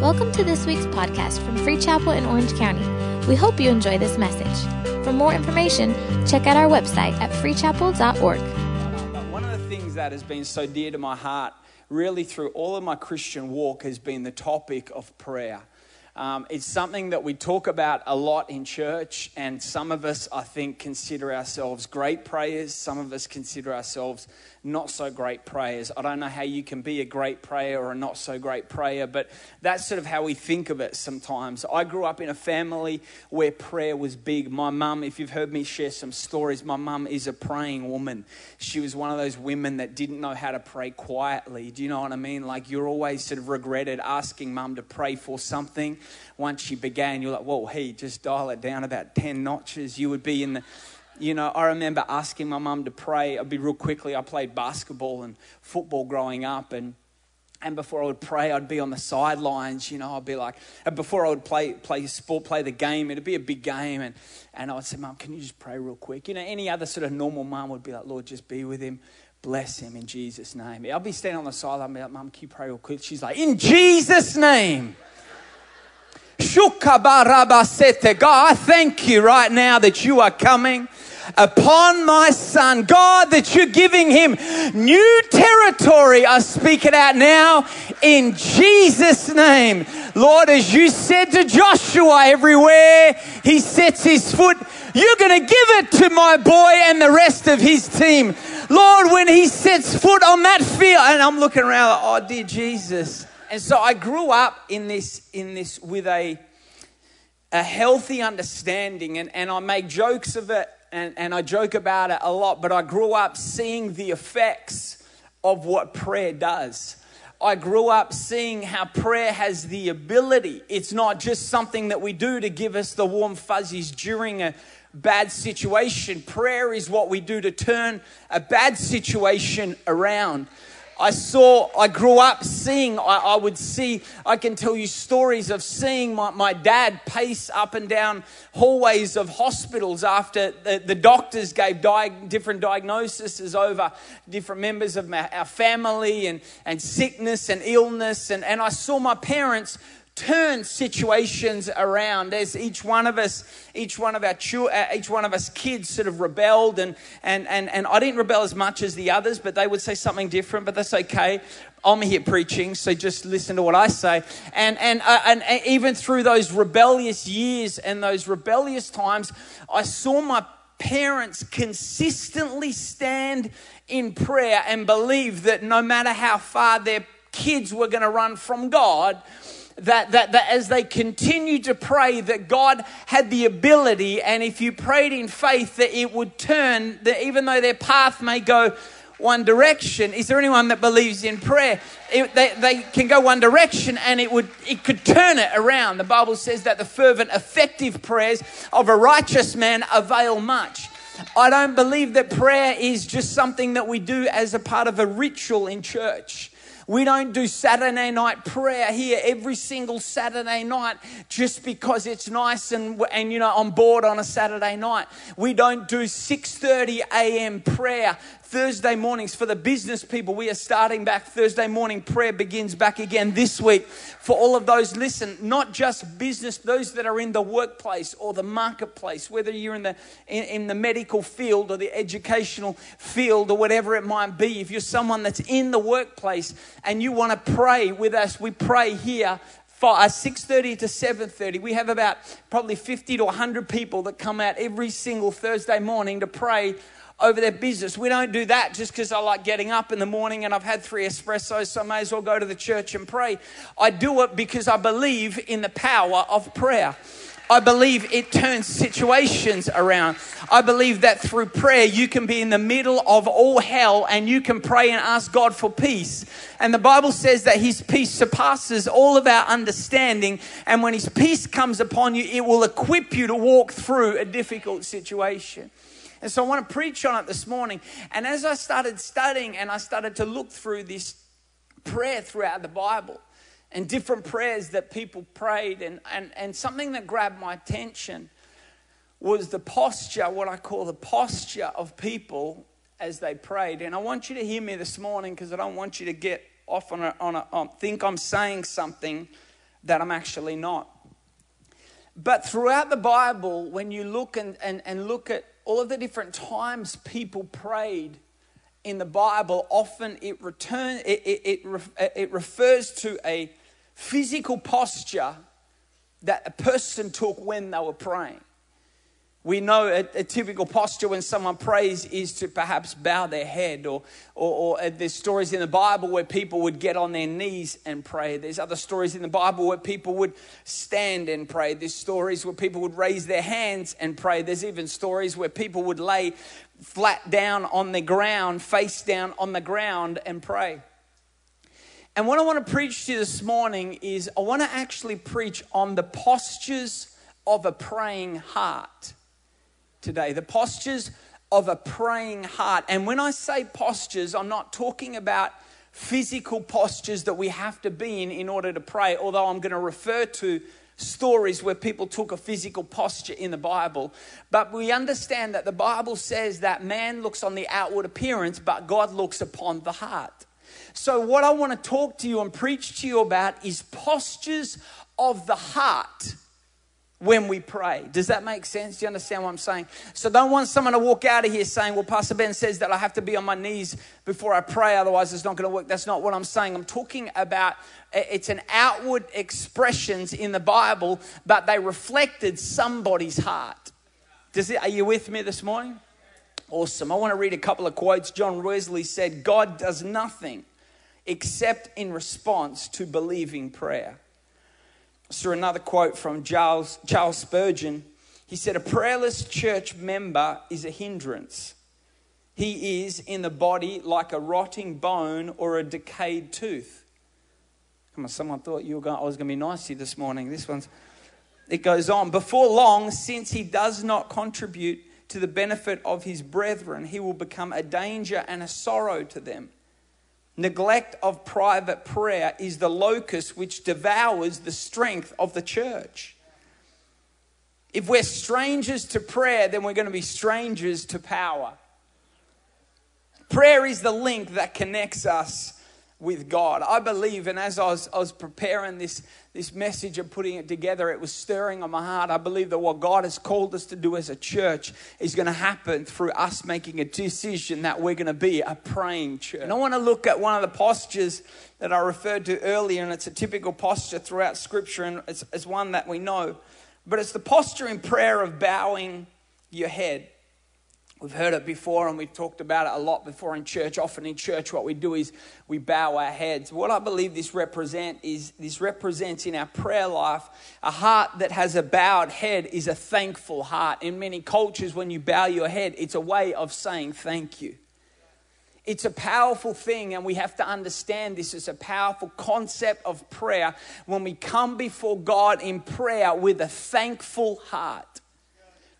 Welcome to this week's podcast from Free Chapel in Orange County. We hope you enjoy this message. For more information, check out our website at freechapel.org. But one of the things that has been so dear to my heart, really through all of my Christian walk, has been the topic of prayer. Um, it's something that we talk about a lot in church, and some of us, I think, consider ourselves great prayers. Some of us consider ourselves not so great prayers. I don't know how you can be a great prayer or a not so great prayer, but that's sort of how we think of it sometimes. I grew up in a family where prayer was big. My mum, if you've heard me share some stories, my mum is a praying woman. She was one of those women that didn't know how to pray quietly. Do you know what I mean? Like you're always sort of regretted asking mum to pray for something. Once you began, you're like, whoa, hey, just dial it down about 10 notches. You would be in the you know, I remember asking my mum to pray. I'd be real quickly. I played basketball and football growing up, and and before I would pray, I'd be on the sidelines. You know, I'd be like, and before I would play play sport, play the game, it'd be a big game, and and I would say, Mum, can you just pray real quick? You know, any other sort of normal mum would be like, Lord, just be with him. Bless him in Jesus' name. I'll be standing on the sideline, be like, Mum, can you pray real quick? She's like, In Jesus' name. God, I thank you right now that you are coming upon my son. God, that you're giving him new territory. I speak it out now in Jesus' name. Lord, as you said to Joshua, everywhere he sets his foot, you're going to give it to my boy and the rest of his team. Lord, when he sets foot on that field, and I'm looking around, like, oh, dear Jesus. And so I grew up in this, in this with a, a healthy understanding, and, and I make jokes of it and, and I joke about it a lot, but I grew up seeing the effects of what prayer does. I grew up seeing how prayer has the ability. It's not just something that we do to give us the warm fuzzies during a bad situation. Prayer is what we do to turn a bad situation around. I saw, I grew up seeing, I, I, would see, I can tell you stories of seeing my, my dad pace up and down hallways of hospitals after the, the doctors gave di- different diagnoses over different members of my, our family and, and sickness and illness. And, and I saw my parents turn situations around. As each one of us each one of our uh, each one of us kids sort of rebelled and and and and I didn't rebel as much as the others but they would say something different but that's okay. I'm here preaching so just listen to what I say. And and uh, and even through those rebellious years and those rebellious times I saw my parents consistently stand in prayer and believe that no matter how far their kids were going to run from God that, that, that as they continued to pray, that God had the ability, and if you prayed in faith, that it would turn, that even though their path may go one direction. Is there anyone that believes in prayer? It, they, they can go one direction and it would it could turn it around. The Bible says that the fervent, effective prayers of a righteous man avail much. I don't believe that prayer is just something that we do as a part of a ritual in church. We don't do Saturday night prayer here every single Saturday night just because it's nice and, and you know, I'm bored on a Saturday night. We don't do 6:30 a.m. prayer Thursday mornings for the business people. We are starting back. Thursday morning prayer begins back again this week. For all of those, listen, not just business, those that are in the workplace or the marketplace, whether you're in the, in, in the medical field or the educational field or whatever it might be. If you're someone that's in the workplace and you want to pray with us, we pray here for 6.30 uh, to 7.30 we have about probably 50 to 100 people that come out every single thursday morning to pray over their business. We don't do that just because I like getting up in the morning and I've had three espressos, so I may as well go to the church and pray. I do it because I believe in the power of prayer. I believe it turns situations around. I believe that through prayer, you can be in the middle of all hell and you can pray and ask God for peace. And the Bible says that His peace surpasses all of our understanding. And when His peace comes upon you, it will equip you to walk through a difficult situation. And so I want to preach on it this morning. And as I started studying and I started to look through this prayer throughout the Bible and different prayers that people prayed, and, and, and something that grabbed my attention was the posture, what I call the posture of people as they prayed. And I want you to hear me this morning because I don't want you to get off on a, on a on, think I'm saying something that I'm actually not. But throughout the Bible, when you look and, and, and look at all of the different times people prayed in the Bible, often it, return, it, it, it, it refers to a physical posture that a person took when they were praying. We know a, a, typical posture when someone prays is to perhaps bow their head, or, or, or, uh, there's stories in the Bible where people would get on their knees and pray. There's other stories in the Bible where people would stand and pray. There's stories where people would raise their hands and pray. There's even stories where people would lay flat down on the ground, face down on the ground, and pray. And what I want to preach to you this morning is I want to actually preach on the postures of a praying heart today. The postures of a praying heart. And when I say postures, I'm not talking about physical postures that we have to be in in order to pray, although I'm going to refer to stories where people took a physical posture in the Bible. But we understand that the Bible says that man looks on the outward appearance, but God looks upon the heart. So, what I want to talk to you and preach to you about is postures of the heart when we pray. Does that make sense? Do you understand what I'm saying? So don't want someone to walk out of here saying, well, Pastor Ben says that I have to be on my knees before I pray, otherwise it's not going to work. That's not what I'm saying. I'm talking about it's an outward expressions in the Bible, but they reflected somebody's heart. Does it, are you with me this morning? Awesome. I want to read a couple of quotes. John Wesley said, God does nothing except in response to believing prayer saw another quote from Charles, Charles Spurgeon. He said, A prayerless church member is a hindrance. He is in the body like a rotting bone or a decayed tooth. Come on, someone thought you were going, I was going to be nice to you this morning. This one's, it goes on. Before long, since he does not contribute to the benefit of his brethren, he will become a danger and a sorrow to them. Neglect of private prayer is the locust which devours the strength of the church. If we're strangers to prayer, then we're going to be strangers to power. Prayer is the link that connects us with God. I believe, and as I was, I was preparing this, this message and putting it together, it was stirring on my heart. I believe that what God has called us to do as a church is going to happen through us making a decision that we're going to be a praying church. And I want to look at one of the postures that I referred to earlier, and it's a typical posture throughout Scripture, and it's, it's one that we know. But it's the posture in prayer of bowing your head. We've heard it before and we've talked about it a lot before in church. Often in church, what we do is we bow our heads. What I believe this represent is this represents in our prayer life a heart that has a bowed head is a thankful heart. In many cultures, when you bow your head, it's a way of saying thank you. It's a powerful thing, and we have to understand this is a powerful concept of prayer when we come before God in prayer with a thankful heart.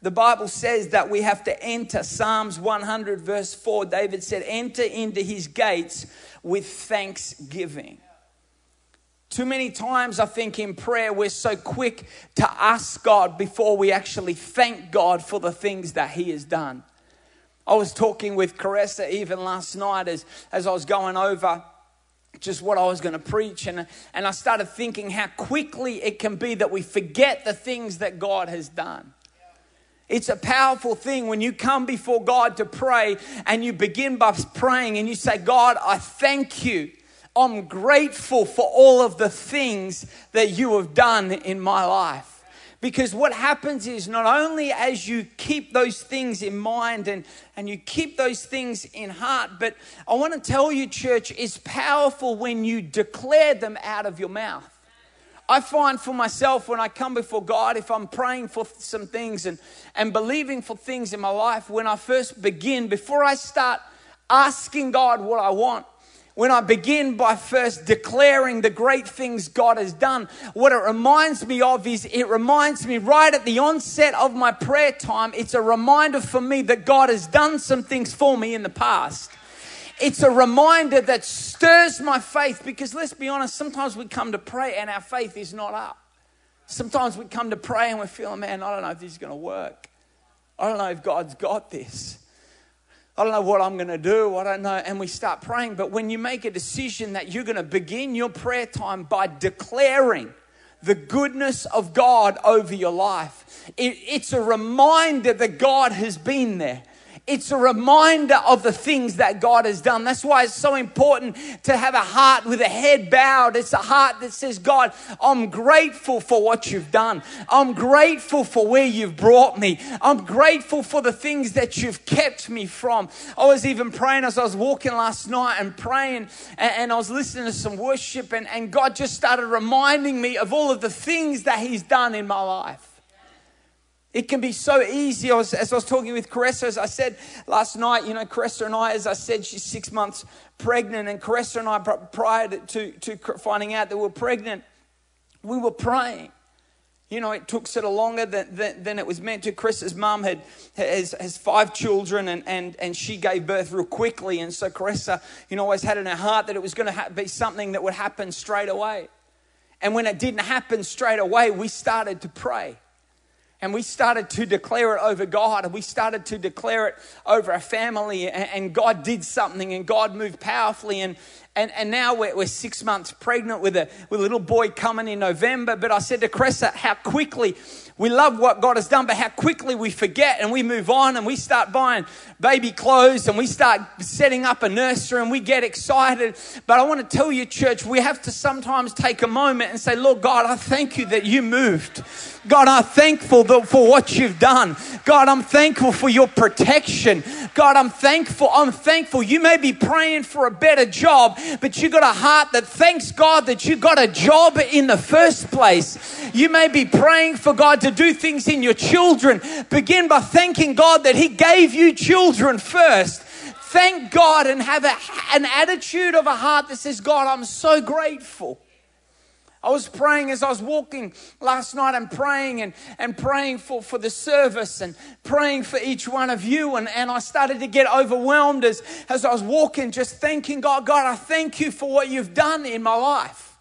The Bible says that we have to enter Psalms 100, verse 4. David said, Enter into his gates with thanksgiving. Too many times, I think, in prayer, we're so quick to ask God before we actually thank God for the things that He has done. I was talking with Caressa even last night as, as I was going over just what I was going to preach, and, and I started thinking how quickly it can be that we forget the things that God has done. It's a powerful thing when you come before God to pray and you begin by praying and you say, God, I thank you. I'm grateful for all of the things that you have done in my life. Because what happens is not only as you keep those things in mind and, and you keep those things in heart, but I want to tell you, church, it's powerful when you declare them out of your mouth. I find for myself when I come before God, if I'm praying for some things and, and believing for things in my life, when I first begin, before I start asking God what I want, when I begin by first declaring the great things God has done, what it reminds me of is it reminds me right at the onset of my prayer time, it's a reminder for me that God has done some things for me in the past. It's a reminder that stirs my faith because let's be honest, sometimes we come to pray and our faith is not up. Sometimes we come to pray and we're feeling, man, I don't know if this is going to work. I don't know if God's got this. I don't know what I'm going to do. I don't know. And we start praying. But when you make a decision that you're going to begin your prayer time by declaring the goodness of God over your life. It, it's a reminder that God has been there. It's a reminder of the things that God has done. That's why it's so important to have a heart with a head bowed. It's a heart that says, God, I'm grateful for what you've done. I'm grateful for where you've brought me. I'm grateful for the things that you've kept me from. I was even praying as I was walking last night and praying, and, I was listening to some worship, and, and God just started reminding me of all of the things that He's done in my life. It can be so easy. I was, as I was talking with Caressa, as I said last night, you know, Caressa and I, as I said, she's six months pregnant, and Caressa and I, prior to, to finding out that we are pregnant, we were praying. You know, it took sort of longer than, than, than it was meant to. Chris's mum had has, has five children and, and, and she gave birth real quickly. And so Caressa, you know, always had in her heart that it was going to ha- be something that would happen straight away. And when it didn't happen straight away, we started to pray. And we started to declare it over God, and we started to declare it over our family, and God did something, and God moved powerfully. And, and, and now we're, we're six months pregnant with a, with a little boy coming in November. But I said to Cressa, how quickly we love what God has done, but how quickly we forget and we move on and we start buying baby clothes and we start setting up a nursery and we get excited. But I want to tell you, church, we have to sometimes take a moment and say, Lord God, I thank you that you moved. God, I'm thankful for what you've done. God, I'm thankful for your protection. God, I'm thankful. I'm thankful. You may be praying for a better job, but you got a heart that thanks God that you got a job in the first place. You may be praying for God to do things in your children. Begin by thanking God that He gave you children first. Thank God and have a, an attitude of a heart that says, God, I'm so grateful. I was praying as I was walking last night and praying and, and praying for, for the service and praying for each one of you. And, and I started to get overwhelmed as, as I was walking, just thanking God, God, I thank you for what you've done in my life.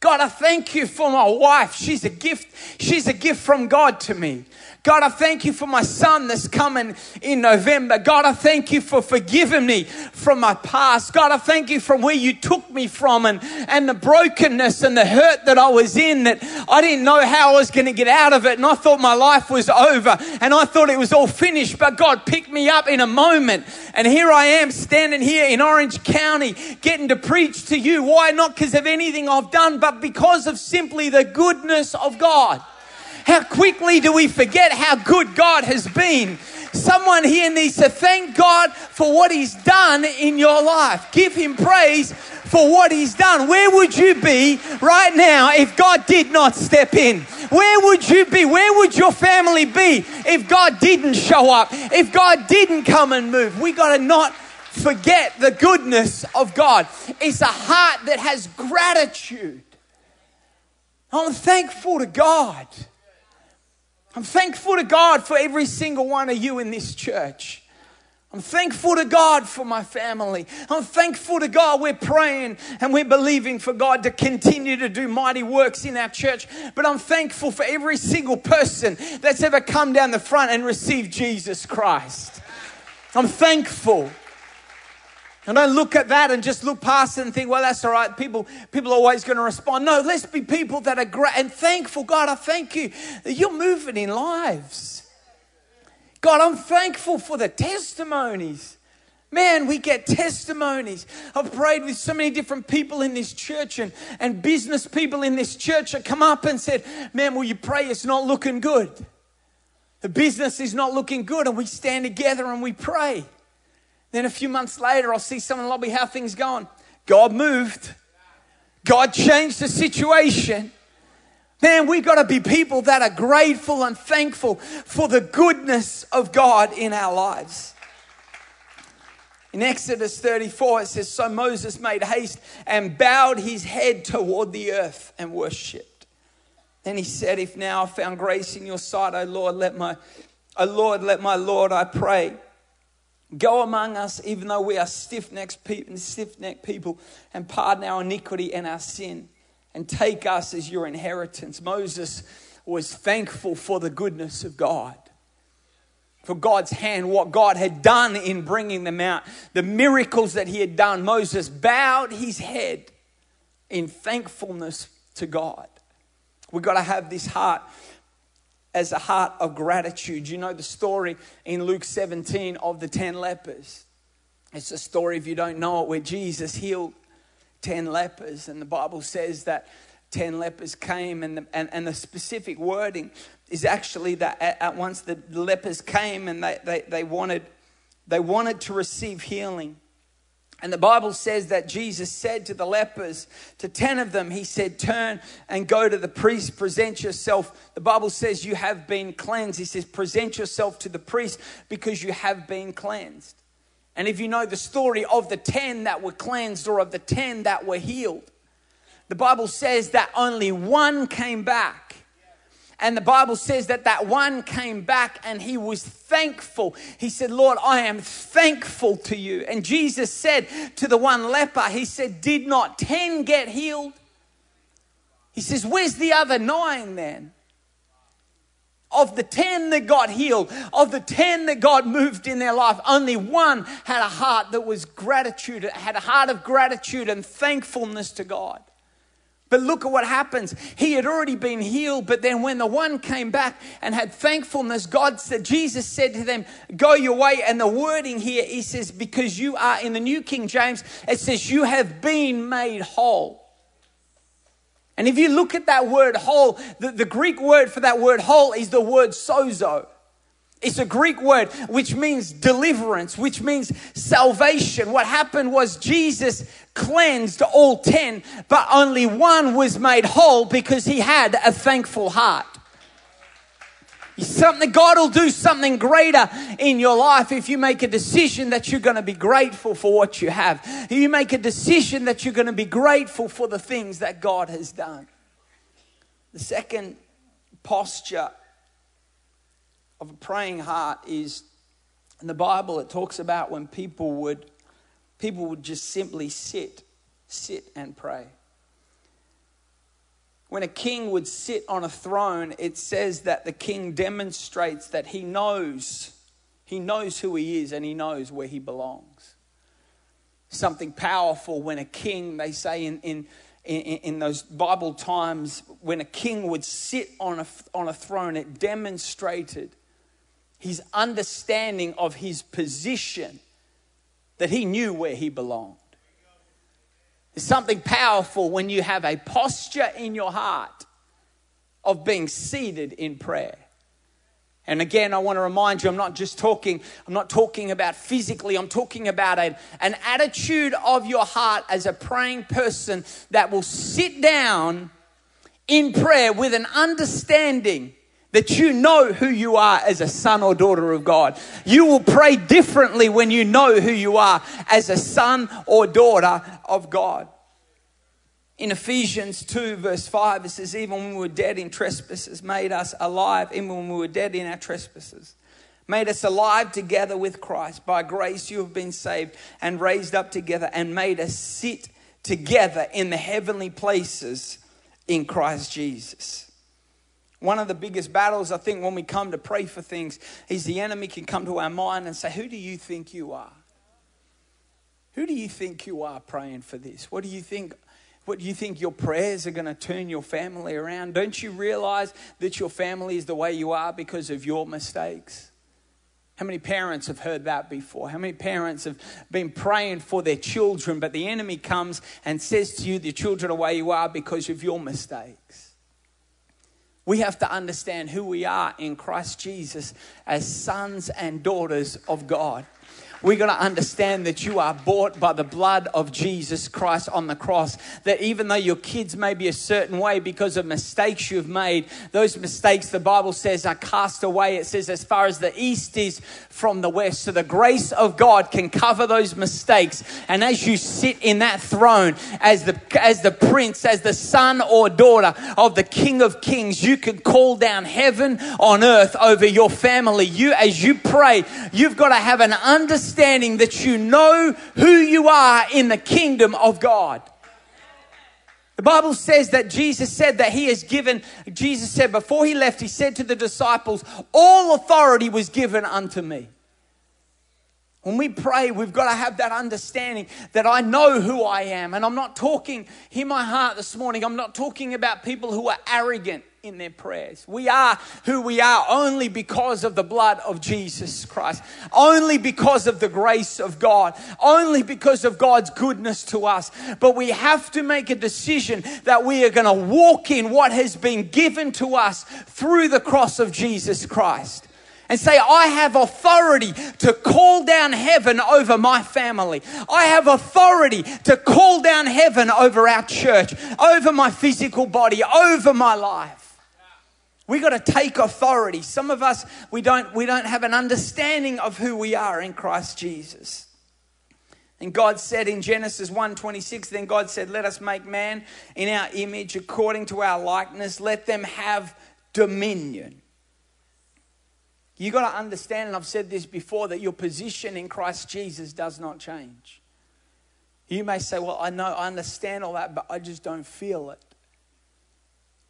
God, I thank you for my wife. She's a gift. She's a gift from God to me. God, I thank you for my son that's coming in November. God, I thank you for forgiving me from my past. God, I thank you from where you took me from and, and the brokenness and the hurt that I was in that I didn't know how I was going to get out of it. And I thought my life was over and I thought it was all finished. But God picked me up in a moment. And here I am standing here in Orange County getting to preach to you. Why? Not because of anything I've done, but because of simply the goodness of God. How quickly do we forget how good God has been? Someone here needs to thank God for what He's done in your life. Give Him praise for what He's done. Where would you be right now if God did not step in? Where would you be? Where would your family be if God didn't show up? If God didn't come and move? We got to not forget the goodness of God. It's a heart that has gratitude. I'm thankful to God. I'm thankful to God for every single one of you in this church. I'm thankful to God for my family. I'm thankful to God we're praying and we're believing for God to continue to do mighty works in our church. But I'm thankful for every single person that's ever come down the front and received Jesus Christ. I'm thankful. And don't look at that and just look past it and think, well, that's all right. People, people are always going to respond. No, let's be people that are great and thankful. God, I thank you you're moving in lives. God, I'm thankful for the testimonies. Man, we get testimonies. I've prayed with so many different people in this church and, and business people in this church that come up and said, Man, will you pray? It's not looking good. The business is not looking good. And we stand together and we pray. Then a few months later, I'll see someone in the lobby, how things going? God moved. God changed the situation. Man, we got to be people that are grateful and thankful for the goodness of God in our lives. In Exodus 34, it says, So Moses made haste and bowed his head toward the earth and worshipped. Then he said, If now I found grace in your sight, O Lord, let my, O Lord, let my Lord, I pray, Go among us, even though we are stiff-necked people, people, and pardon our iniquity and our sin, and take us as your inheritance. Moses was thankful for the goodness of God, for God's hand, what God had done in bringing them out, the miracles that He had done. Moses bowed his head in thankfulness to God. We've got to have this heart as a heart of gratitude. You know the story in Luke 17 of the 10 lepers. It's a story, if you don't know it, where Jesus healed 10 lepers. And the Bible says that 10 lepers came, and the, and, and the specific wording is actually that at, at once the lepers came and they, they, they, wanted, they wanted to receive healing. And the Bible says that Jesus said to the lepers, to 10 of them, He said, Turn and go to the priest, present yourself. The Bible says you have been cleansed. He says, Present yourself to the priest because you have been cleansed. And if you know the story of the 10 that were cleansed or of the 10 that were healed, the Bible says that only one came back. And the Bible says that that one came back and he was thankful. He said, Lord, I am thankful to you. And Jesus said to the one leper, He said, Did not 10 get healed? He says, Where's the other nine then? Of the 10 that got healed, of the 10 that God moved in their life, only one had a heart that was gratitude, had a heart of gratitude and thankfulness to God. But look at what happens. He had already been healed, but then when the one came back and had thankfulness, God said, Jesus said to them, Go your way. And the wording here, he says, Because you are in the New King James, it says, You have been made whole. And if you look at that word whole, the, the Greek word for that word whole is the word sozo. It's a Greek word which means deliverance, which means salvation. What happened was Jesus cleansed all 10, but only one was made whole because he had a thankful heart. Something God will do something greater in your life if you make a decision that you're going to be grateful for what you have. You make a decision that you're going to be grateful for the things that God has done. The second posture of a praying heart is in the Bible it talks about when people would people would just simply sit, sit and pray. When a king would sit on a throne, it says that the king demonstrates that he knows, he knows who he is and he knows where he belongs. Something powerful when a king, they say in, in in, in, those Bible times, when a king would sit on a, on a throne, it demonstrated his understanding of his position that he knew where he belonged. There's something powerful when you have a posture in your heart of being seated in prayer. And again, I want to remind you, I'm not just talking, I'm not talking about physically, I'm talking about a, an attitude of your heart as a praying person that will sit down in prayer with an understanding that you know who you are as a son or daughter of God. You will pray differently when you know who you are as a son or daughter of God. In Ephesians 2, verse 5, it says, Even when we were dead in trespasses, made us alive, even when we were dead in our trespasses, made us alive together with Christ. By grace you have been saved and raised up together and made us sit together in the heavenly places in Christ Jesus. One of the biggest battles, I think, when we come to pray for things, is the enemy can come to our mind and say, Who do you think you are? Who do you think you are praying for this? What do you think? What do you think your prayers are going to turn your family around? Don't you realize that your family is the way you are because of your mistakes? How many parents have heard that before? How many parents have been praying for their children, but the enemy comes and says to you, The children are the way you are because of your mistakes? We have to understand who we are in Christ Jesus as sons and daughters of God we got to understand that you are bought by the blood of Jesus Christ on the cross. That even though your kids may be a certain way because of mistakes you've made, those mistakes, the Bible says, are cast away. It says, as far as the east is from the west. So the grace of God can cover those mistakes. And as you sit in that throne, as the, as the prince, as the son or daughter of the King of Kings, you can call down heaven on earth over your family. You, as you pray, you've got to have an understanding understanding that you know who you are in the kingdom of God. The Bible says that Jesus said that he has given, Jesus said before he left, he said to the disciples, All authority was given unto me. When we pray, we've got to have that understanding that I know who I am. And I'm not talking, hear my heart this morning, I'm not talking about people who are arrogant in their prayers. We are who we are only because of the blood of Jesus Christ, only because of the grace of God, only because of God's goodness to us. But we have to make a decision that we are going to walk in what has been given to us through the cross of Jesus Christ and say, I have authority to call down heaven over my family. I have authority to call down heaven over our church, over my physical body, over my life. We got to take authority. Some of us we don't we don't have an understanding of who we are in Christ Jesus. And God said in Genesis 1:26 then God said let us make man in our image according to our likeness let them have dominion. You got to understand, and I've said this before, that your position in Christ Jesus does not change. You may say, Well, I know, I understand all that, but I just don't feel it.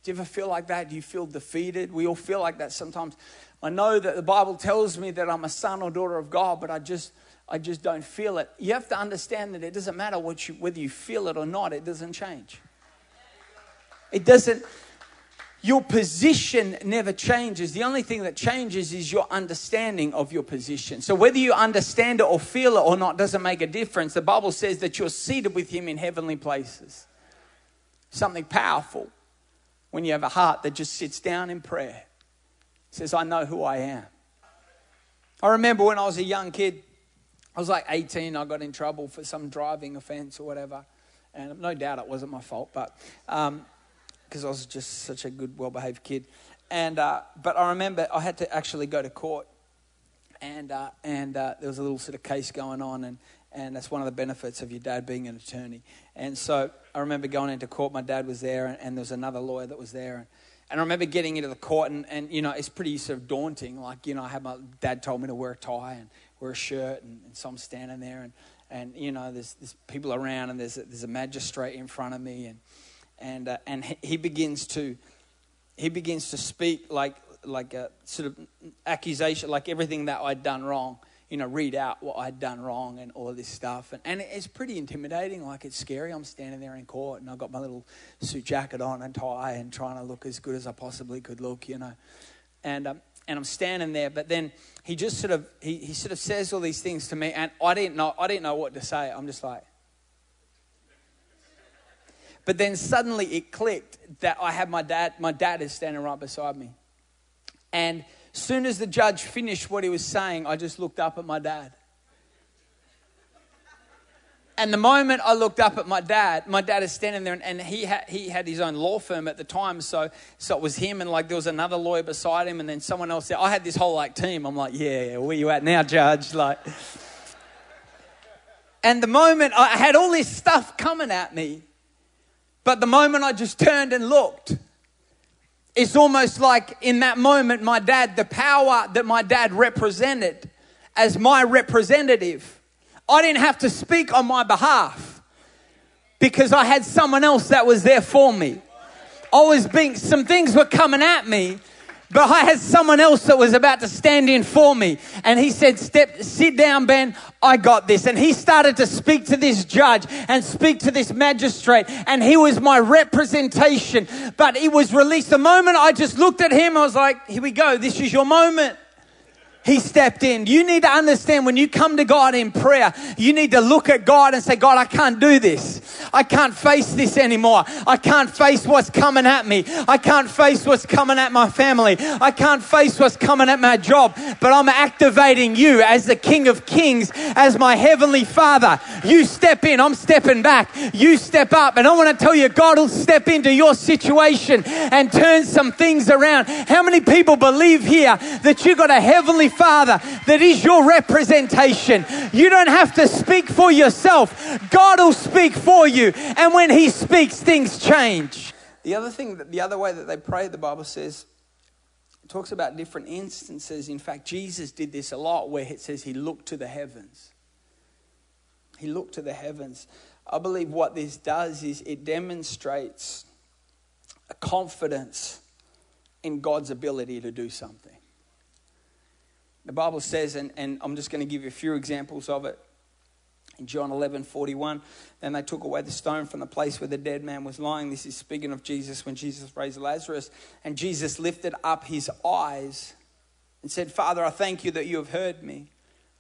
Do you ever feel like that? Do you feel defeated? We all feel like that sometimes. I know that the Bible tells me that I'm a son or daughter of God, but I just I just don't feel it. You have to understand that it doesn't matter what you, whether you feel it or not, it doesn't change. It doesn't your position never changes. The only thing that changes is your understanding of your position. So whether you understand it or feel it or not doesn't make a difference. The Bible says that you're seated with Him in heavenly places. Something powerful when you have a heart that just sits down in prayer. says, I know who I am. I remember when I was a young kid, I was like 18, I got in trouble for some driving offense or whatever. And no doubt it wasn't my fault, but um, because I was just such a good, well behaved kid. And, uh, but I remember I had to actually go to court. And, uh, and uh, there was a little sort of case going on. And, and that's one of the benefits of your dad being an attorney. And so I remember going into court. My dad was there, and, and there was another lawyer that was there. And, and I remember getting into the court, and, and, you know, it's pretty sort of daunting. Like, you know, I had my dad told me to wear a tie and wear a shirt, and, and so I'm standing there, and, and you know, there's, there's people around, and there's a, there's a magistrate in front of me, and, and uh, and he begins to he begins to speak like like a sort of accusation, like everything that I'd done wrong. You know, read out what I'd done wrong and all this stuff, and and it's pretty intimidating. Like it's scary. I'm standing there in court, and I've got my little suit jacket on and tie, and trying to look as good as I possibly could look. You know, and um, and I'm standing there, but then he just sort of he, he sort of says all these things to me, and I didn't know I didn't know what to say. I'm just like, but then suddenly it clicked that I had my dad, my dad is standing right beside me. And soon as the judge finished what he was saying, I just looked up at my dad. And the moment I looked up at my dad, my dad is standing there, and, and he, had, he had his own law firm at the time. So, so it was him, and like there was another lawyer beside him, and then someone else there. I had this whole like team. I'm like, yeah, where you at now, judge? Like, and the moment I had all this stuff coming at me, but the moment I just turned and looked, it's almost like in that moment, my dad, the power that my dad represented as my representative, I didn't have to speak on my behalf because I had someone else that was there for me. I was being, some things were coming at me, but I had someone else that was about to stand in for me. And he said, Step, sit down, Ben. I got this. And he started to speak to this judge and speak to this magistrate. And he was my representation. But it was released. The moment I just looked at him, I was like, here we go. This is your moment. He stepped in. You need to understand when you come to God in prayer, you need to look at God and say, God, I can't do this. I can't face this anymore. I can't face what's coming at me. I can't face what's coming at my family. I can't face what's coming at my job. But I'm activating you as the King of Kings, as my Heavenly Father. You step in, I'm stepping back. You step up. And I want to tell you, God will step into your situation and turn some things around. How many people believe here that you've got a Heavenly Father that is your representation. You don't have to speak for yourself, God will speak for you. And when He speaks, things change. The other thing, the other way that they pray, the Bible says, talks about different instances. In fact, Jesus did this a lot where it says He looked to the heavens. He looked to the heavens. I believe what this does is it demonstrates a confidence in God's ability to do something. The Bible says, and, and I'm just going to give you a few examples of it. In John 11, 41, then they took away the stone from the place where the dead man was lying. This is speaking of Jesus when Jesus raised Lazarus. And Jesus lifted up his eyes and said, Father, I thank you that you have heard me.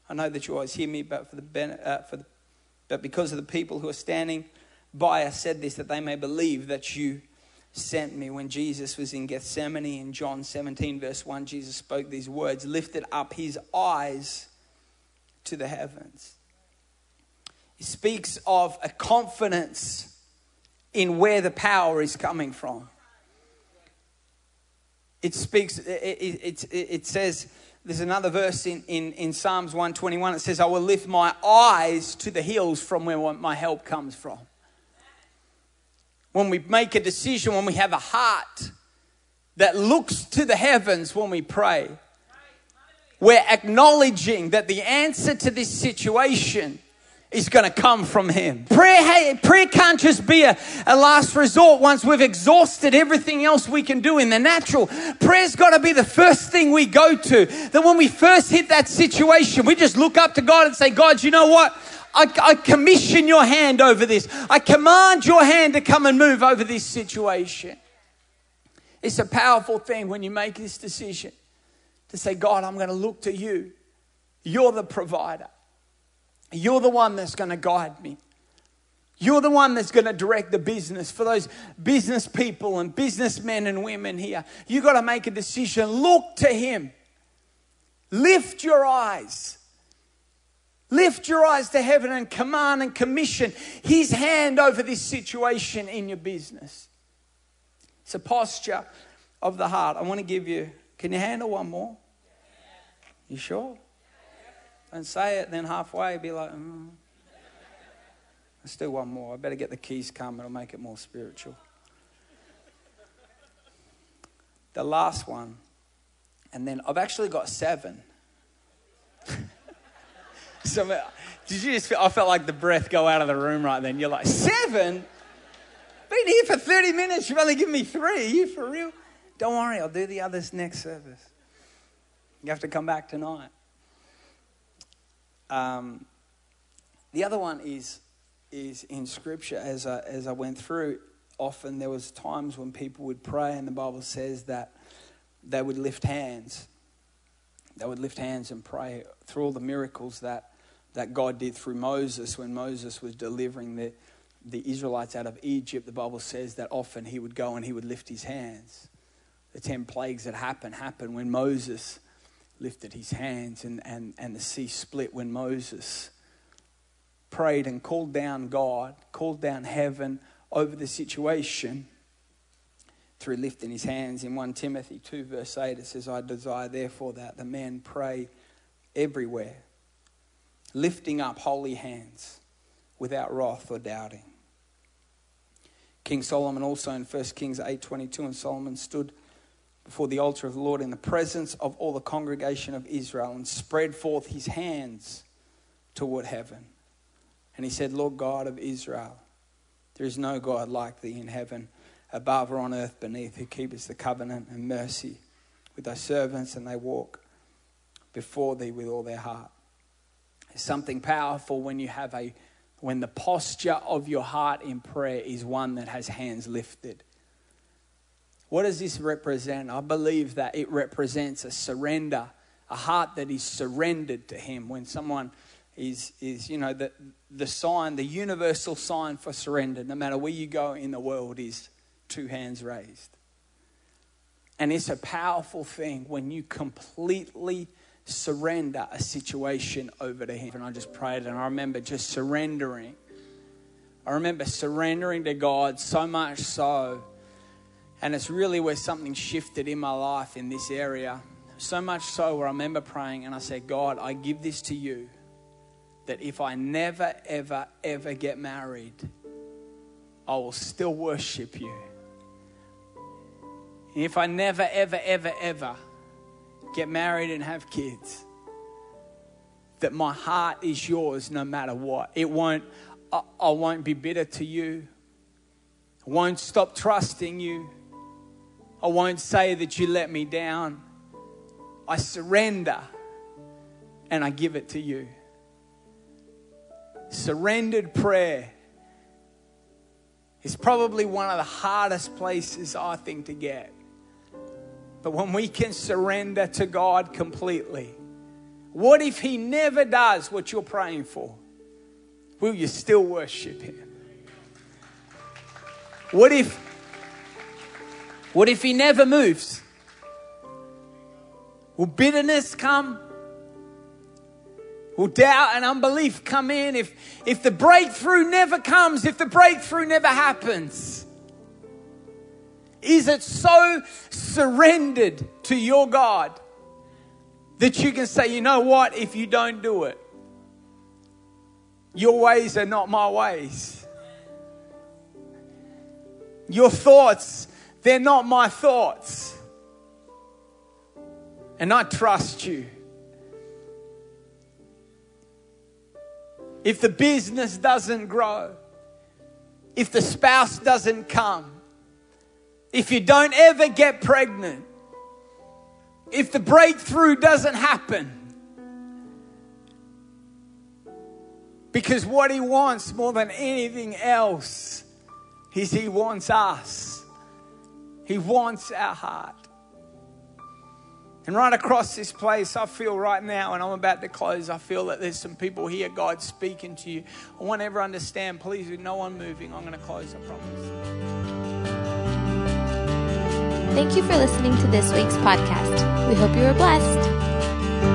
I know that you always hear me, but, for the, uh, for the, but because of the people who are standing by, I said this that they may believe that you sent me. When Jesus was in Gethsemane in John 17, verse 1, Jesus spoke these words, lifted up his eyes to the heavens. Speaks of a confidence in where the power is coming from. It speaks, it, it, it, it says, there's another verse in, in, in Psalms 121. It says, I will lift my eyes to the hills from where my help comes from when we make a decision, when we have a heart that looks to the heavens when we pray, we're acknowledging that the answer to this situation is going to come from Him. Prayer, prayer can't just be a, a last resort once we've exhausted everything else we can do in the natural. Prayer's got to be the first thing we go to. That when we first hit that situation, we just look up to God and say, God, you know what? I, I commission your hand over this. I command your hand to come and move over this situation. It's a powerful thing when you make this decision to say, God, I'm going to look to you. You're the provider. You're the one that's going to guide me. You're the one that's going to direct the business for those business people and businessmen and women here. You've got to make a decision. Look to Him. Lift your eyes. Lift your eyes to heaven and command and commission His hand over this situation in your business. It's a posture of the heart. I want to give you, can you handle one more? You sure? And say it, then halfway be like, mm. let's do one more. I better get the keys come, it'll make it more spiritual. The last one, and then I've actually got seven. so did you just feel, I felt like the breath go out of the room right then. You're like, seven? Been here for 30 minutes. You've only given me three. Are you for real? Don't worry, I'll do the others next service. You have to come back tonight. Um, the other one is, is in Scripture. As I, as I went through, often there was times when people would pray, and the Bible says that they would lift hands. They would lift hands and pray through all the miracles that that God did through Moses when Moses was delivering the, the Israelites out of Egypt, the Bible says that often he would go and he would lift his hands. The 10 plagues that happened happened when Moses lifted his hands, and, and, and the sea split when Moses prayed and called down God, called down heaven over the situation through lifting his hands. In 1 Timothy 2, verse 8, it says, I desire therefore that the men pray everywhere lifting up holy hands without wrath or doubting. King Solomon also in 1 Kings 8:22 and Solomon stood before the altar of the Lord in the presence of all the congregation of Israel and spread forth his hands toward heaven. And he said, Lord God of Israel, there is no God like thee in heaven, above or on earth beneath, who keepeth the covenant and mercy with thy servants, and they walk before thee with all their heart It's something powerful when you have a when the posture of your heart in prayer is one that has hands lifted. What does this represent? I believe that it represents a surrender, a heart that is surrendered to Him. When someone is, is you know, the, the sign, the universal sign for surrender, no matter where you go in the world, is two hands raised. And it's a powerful thing when you completely surrender a situation over to Him. And I just prayed, and I remember just surrendering. I remember surrendering to God so much so, and it's really where something shifted in my life in this area. So much so where I remember praying and I said, God, I give this to you that if I never, ever, ever get married, I will still worship you. And if I never, ever, ever, ever get married and have kids. That my heart is yours no matter what. It won't, I, I won't be bitter to you. I won't stop trusting you. I won't say that you let me down. I surrender and I give it to you. Surrendered prayer is probably one of the hardest places I think to get. But when we can surrender to God completely, what if He never does what you're praying for? Will you still worship Him? What if what if he never moves? Will bitterness come? Will doubt and unbelief come in? If, if the breakthrough never comes, if the breakthrough never happens, is it so surrendered to your God that you can say, you know what, if you don't do it, your ways are not my ways. Your thoughts they're not my thoughts. And I trust you. If the business doesn't grow, if the spouse doesn't come, if you don't ever get pregnant, if the breakthrough doesn't happen, because what he wants more than anything else is he wants us. He wants our heart. And right across this place, I feel right now, and I'm about to close, I feel that there's some people here, God speaking to you. I want everyone to understand, please, with no one moving, I'm going to close, I promise. Thank you for listening to this week's podcast. We hope you were blessed.